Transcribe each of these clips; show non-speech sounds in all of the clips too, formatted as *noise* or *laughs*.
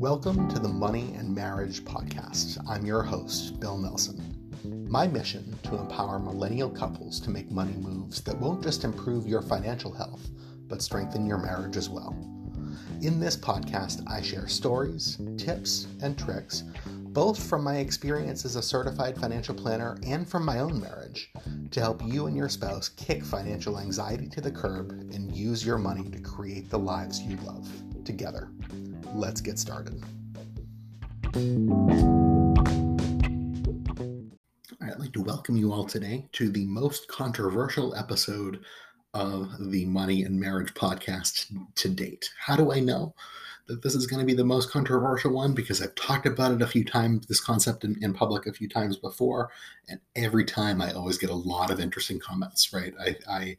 Welcome to the Money and Marriage Podcast. I'm your host, Bill Nelson. My mission to empower millennial couples to make money moves that won't just improve your financial health, but strengthen your marriage as well. In this podcast, I share stories, tips, and tricks, both from my experience as a certified financial planner and from my own marriage, to help you and your spouse kick financial anxiety to the curb and use your money to create the lives you love together let's get started. I'd like to welcome you all today to the most controversial episode of the Money and Marriage podcast to date. How do I know that this is going to be the most controversial one? Because I've talked about it a few times, this concept in, in public a few times before, and every time I always get a lot of interesting comments, right? I, I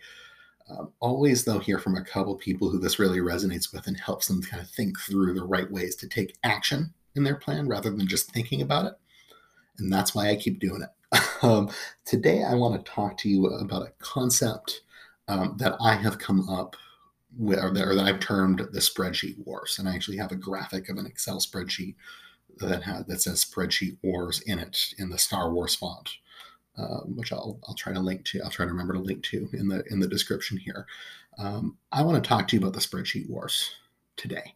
um, always, though, hear from a couple people who this really resonates with and helps them kind of think through the right ways to take action in their plan rather than just thinking about it. And that's why I keep doing it. *laughs* Um, today, I want to talk to you about a concept um, that I have come up with, or that, or that I've termed the spreadsheet wars. And I actually have a graphic of an Excel spreadsheet that has that says spreadsheet wars in it in the Star Wars font um, which I'll, I'll try to link to. I'll try to remember to link to in the in the description here. Um, I want to talk to you about the spreadsheet wars today.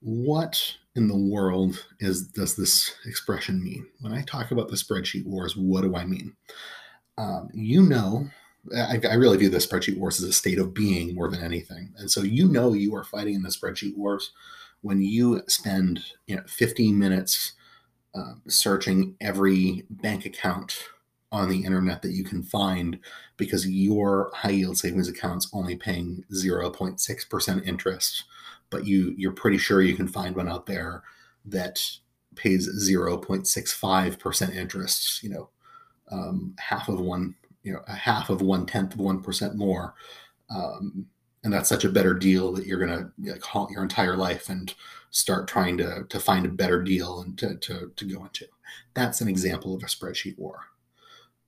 What in the world is does this expression mean? When I talk about the spreadsheet wars, what do I mean? Um, you know, I, I, really view the spreadsheet wars as a state of being more than anything, and so you know you are fighting in the spreadsheet wars when you spend you know 15 minutes uh, searching every bank account on the internet that you can find because your high yield savings account's only paying 0.6% interest but you you're pretty sure you can find one out there that pays 0.65% interest you know um, half of one you know a half of one tenth of one percent more. Um, and that's such a better deal that you're gonna like, haunt your entire life and start trying to to find a better deal and to, to, to go into. That's an example of a spreadsheet war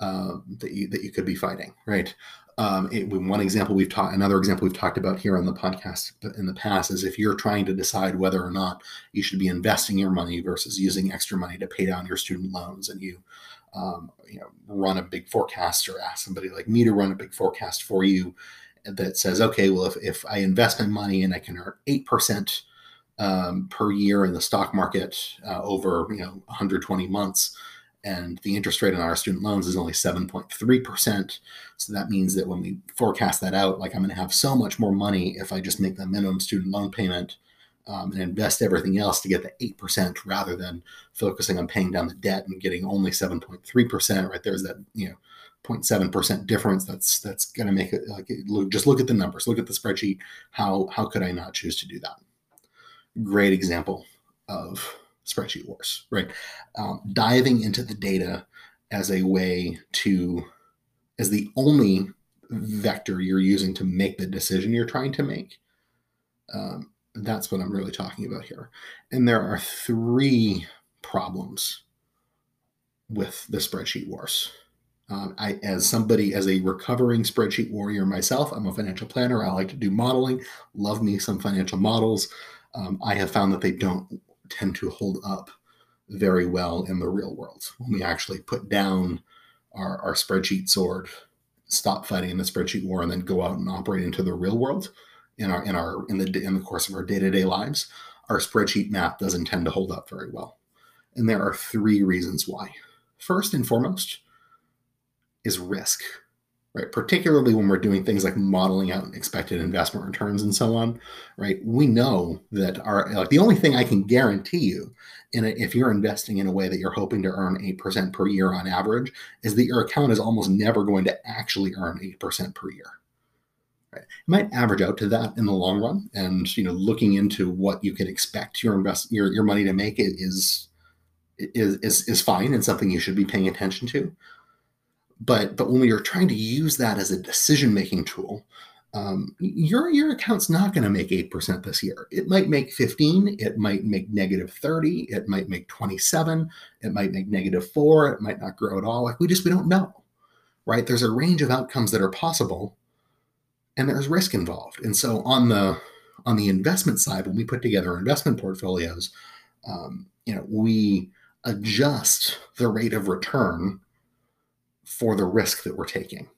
um, that you that you could be fighting, right? Um, it, one example we've taught, another example we've talked about here on the podcast in the past is if you're trying to decide whether or not you should be investing your money versus using extra money to pay down your student loans, and you, um, you know, run a big forecast or ask somebody like me to run a big forecast for you that says, okay, well, if, if I invest my money and I can earn eight percent um, per year in the stock market uh, over you know 120 months and the interest rate on our student loans is only 7.3%. So that means that when we forecast that out, like I'm going to have so much more money if I just make the minimum student loan payment um, and invest everything else to get the 8% rather than focusing on paying down the debt and getting only 7.3%. Right there's that, you know, 0.7% difference that's that's going to make it like look, just look at the numbers look at the spreadsheet how how could i not choose to do that great example of spreadsheet wars, right? Um, diving into the data as a way to, as the only vector you're using to make the decision you're trying to make. Um, that's what I'm really talking about here. And there are three problems with the spreadsheet wars. Um, I, as somebody, as a recovering spreadsheet warrior myself, I'm a financial planner. I like to do modeling. Love me some financial models. Um, I have found that they don't tend to hold up very well in the real world. When we actually put down our, our spreadsheet sword, stop fighting in the spreadsheet war, and then go out and operate into the real world in our in our in the in the course of our day to day lives, our spreadsheet map doesn't tend to hold up very well. And there are three reasons why. First and foremost is risk right? Particularly when we're doing things like modeling out expected investment returns and so on, right? We know that our like the only thing I can guarantee you in a, if you're investing in a way that you're hoping to earn eight percent per year on average is that your account is almost never going to actually earn eight percent per year. Right. It might average out to that in the long run, and you know, looking into what you can expect your invest your, your money to make it is is is is fine and something you should be paying attention to but but when we are trying to use that as a decision making tool um, your your account's not going to make 8% this year. It might make 15 it might make negative 30 it might make 27 it might make negative 4 it might not grow at all. Like we just we don't know right? There's a range of outcomes that are possible and there's risk involved. And so on the on the investment side when we put together investment portfolios um, you know, we adjust the rate of return for the risk that we're taking.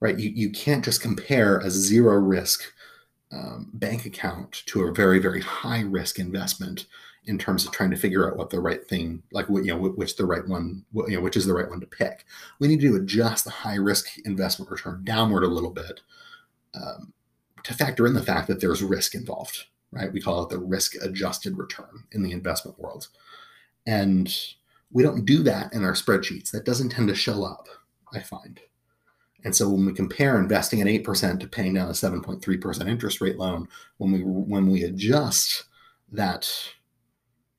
Right? You, you can't just compare a zero risk um, bank account to a very, very high risk investment in terms of trying to figure out what the right thing, like what you know, which the right one, you know, which is the right one to pick. We need to adjust the high risk investment return downward a little bit um, to factor in the fact that there's risk involved, right? We call it the risk adjusted return in the investment world. And we don't do that in our spreadsheets. That doesn't tend to show up, I find. And so when we compare investing at 8% to paying down a 7.3% interest rate loan, when we when we adjust that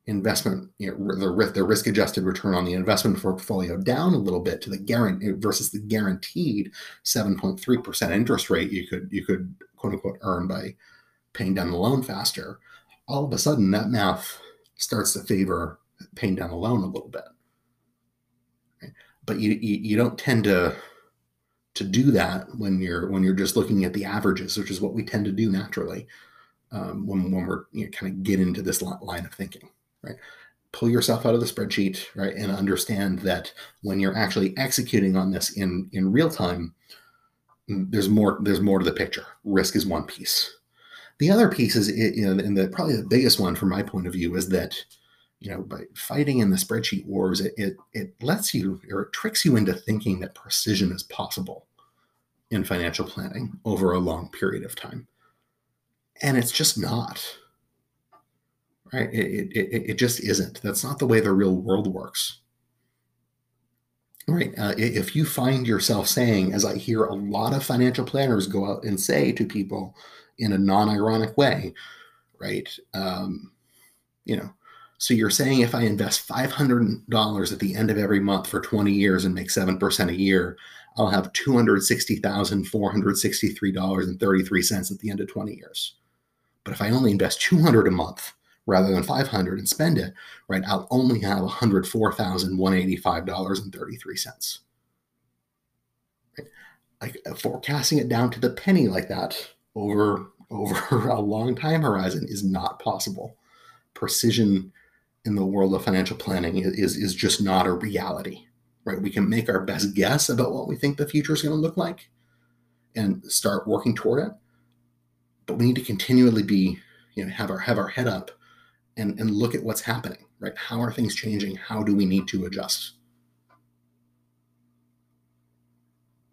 investment, you know, the the risk adjusted return on the investment portfolio down a little bit to the guarantee versus the guaranteed 7.3% interest rate you could you could quote unquote earn by paying down the loan faster, all of a sudden that math starts to favor paying down the loan a little bit. But you, you you don't tend to to do that when you're when you're just looking at the averages, which is what we tend to do naturally um, when when we're you know, kind of get into this line of thinking right? Pull yourself out of the spreadsheet, right? And understand that when you're actually executing on this in, in real time, mm, there's more, there's more to the picture. Risk is one piece. The other piece is, know, and the probably the biggest one from my point of view is that, you know, by fighting in the spreadsheet wars, it, it, it lets you or it tricks you into thinking that precision is possible in financial planning over a long period of time. And it's just not right? It, it, it just isn't. That's not the way the real world works. Right. Uh, if you find yourself saying, as I hear a lot of financial planners go out and say to people in a non ironic way, right? Um, you know, so you're saying if I invest $500 at the end of every month for 20 years and make 7% a year, I'll have $260,463.33 at the end of 20 years. But if I only invest 200 a month rather than 500 and spend it, right, I'll only have $104,185.33. Right? Like uh, forecasting it down to the penny like that over *laughs* over a long time horizon is not possible. Precision in the world of financial planning is, is just not a reality, right? We can make our best guess about what we think the future is going to look like and start working toward it. But we need to continually be, you know, have our have our head up and, and look at what's happening, right? How are things changing? How do we need to adjust?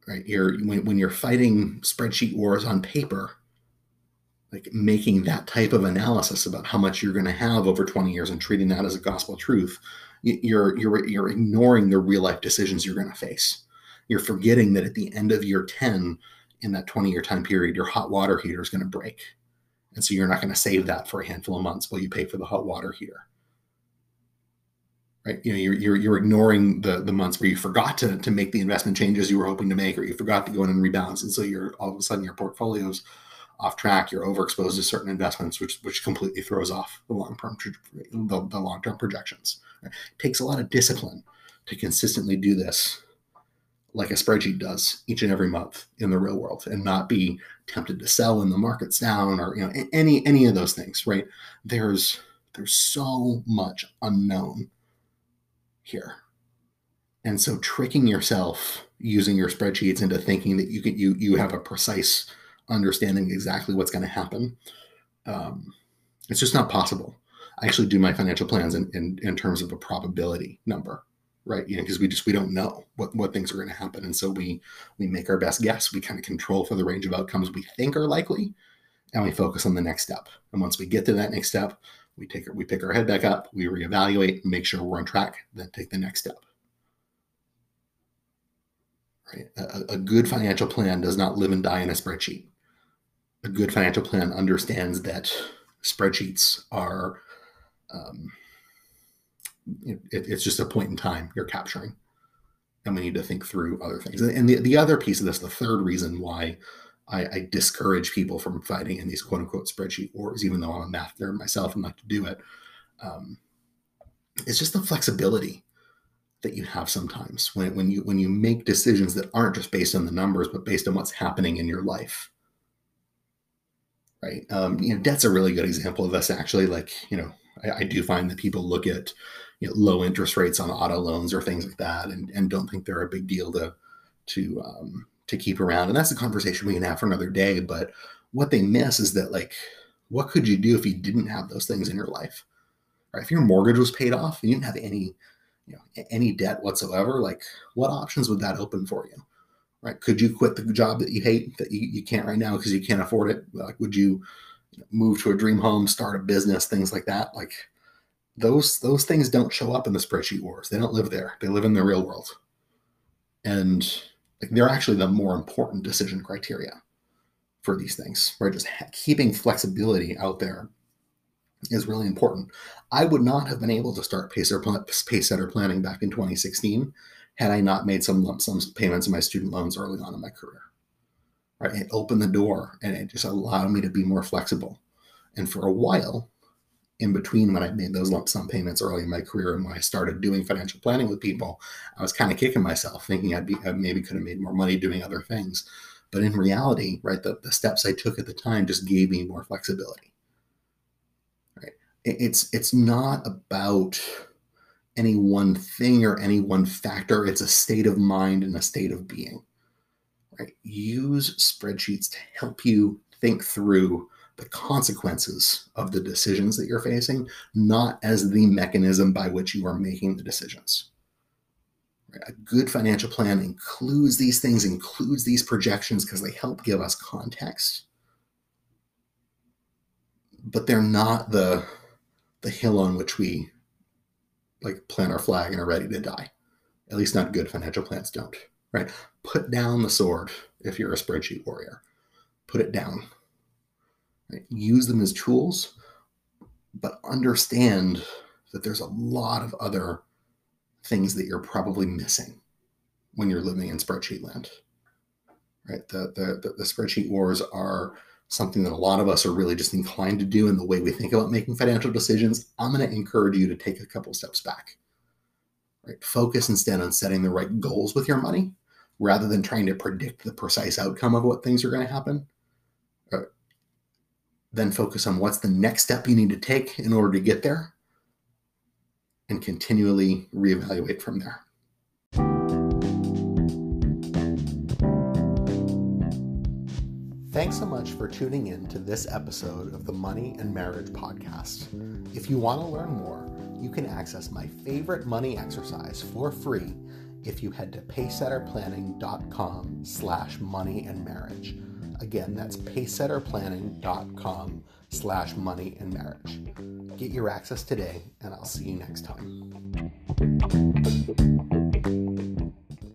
Right? You're when, when you're fighting spreadsheet wars on paper, like making that type of analysis about how much you're going to have over 20 years and treating that as a gospel truth, you're you're you're ignoring the real life decisions you're going to face. You're forgetting that at the end of year 10 in that 20 year time period, your hot water heater is going to break and so you're not going to save that for a handful of months while you pay for the hot water heater. Right? You know, you're, you're, you're ignoring the, the months where you forgot to, to make the investment changes you were hoping to make, or you forgot to go in and rebalance. And so you're all of a sudden your portfolio's off track. You're overexposed to certain investments, which, which completely throws off the long-term, the, the long-term projections. It takes a lot of discipline to consistently do this like a spreadsheet does each and every month in the real world and not be tempted to sell when the market's down or you know any any of those things right there's there's so much unknown here and so tricking yourself using your spreadsheets into thinking that you could you you have a precise understanding exactly what's going to happen. Um, it's just not possible. I actually do my financial plans in, in in terms of a probability number right? You know because we just we don't know what what things are going to happen. And so we we make our best guess. We kind of control for the range of outcomes we think are likely and we focus on the next step. And once we get to that next step we take we pick our head back up we reevaluate make sure we're on track then take the next step. Right? A, a good financial plan does not live and die in a spreadsheet a good financial plan understands that spreadsheets are um, it, it's just a point in time you're capturing. And we need to think through other things. And the, the other piece of this the third reason why I, I discourage people from fighting in these quote unquote spreadsheet wars even though i'm a math nerd myself and like to do it um, it's just the flexibility that you have sometimes when, when you when you make decisions that aren't just based on the numbers but based on what's happening in your life right um, you know debt's a really good example of this actually like you know I, I do find that people look at you know, low interest rates on auto loans or things like that, and, and don't think they're a big deal to to um, to keep around. And that's a conversation we can have for another day. But what they miss is that like, what could you do if you didn't have those things in your life? Right? If your mortgage was paid off and you didn't have any you know any debt whatsoever, like what options would that open for you? Right? Could you quit the job that you hate that you, you can't right now because you can't afford it? Like, would you move to a dream home, start a business, things like that? Like those those things don't show up in the spreadsheet wars. They don't live there. They live in the real world. And like they're actually the more important decision criteria for these things, right? Just keeping flexibility out there is really important. I would not have been able to start Pacesetter planning back in 2016 had I not made some lump sum payments in my student loans early on in my career. Right? It opened the door and it just allowed me to be more flexible. And for a while, in between when I made those lump sum payments early in my career and when I started doing financial planning with people, I was kind of kicking myself, thinking I'd be I maybe could have made more money doing other things. But in reality, right, the, the steps I took at the time just gave me more flexibility. Right. It's it's not about any one thing or any one factor. It's a state of mind and a state of being. Right. Use spreadsheets to help you think through the consequences of the decisions that you're facing, not as the mechanism by which you are making the decisions. A good financial plan includes these things, includes these projections because they help give us context. But they're not the the hill on which we like plant our flag and are ready to die. At least not good financial plans don't. Right? Put down the sword if you're a spreadsheet warrior. Put it down Right? Use them as tools, but understand that there's a lot of other things that you're probably missing when you're living in spreadsheet land. Right? The, the, the spreadsheet wars are something that a lot of us are really just inclined to do in the way we think about making financial decisions. I'm going to encourage you to take a couple steps back. Right? Focus instead on setting the right goals with your money rather than trying to predict the precise outcome of what things are going to happen Right? then focus on what's the next step you need to take in order to get there and continually reevaluate from there. Thanks so much for tuning in to this episode of the Money and Marriage Podcast. If you want to learn more, you can access my favorite money exercise for free if you head to pacesetterplanning.com slash money and marriage. Again, that's pacesetterplanning.com slash money and marriage. Get your access today, and I'll see you next time.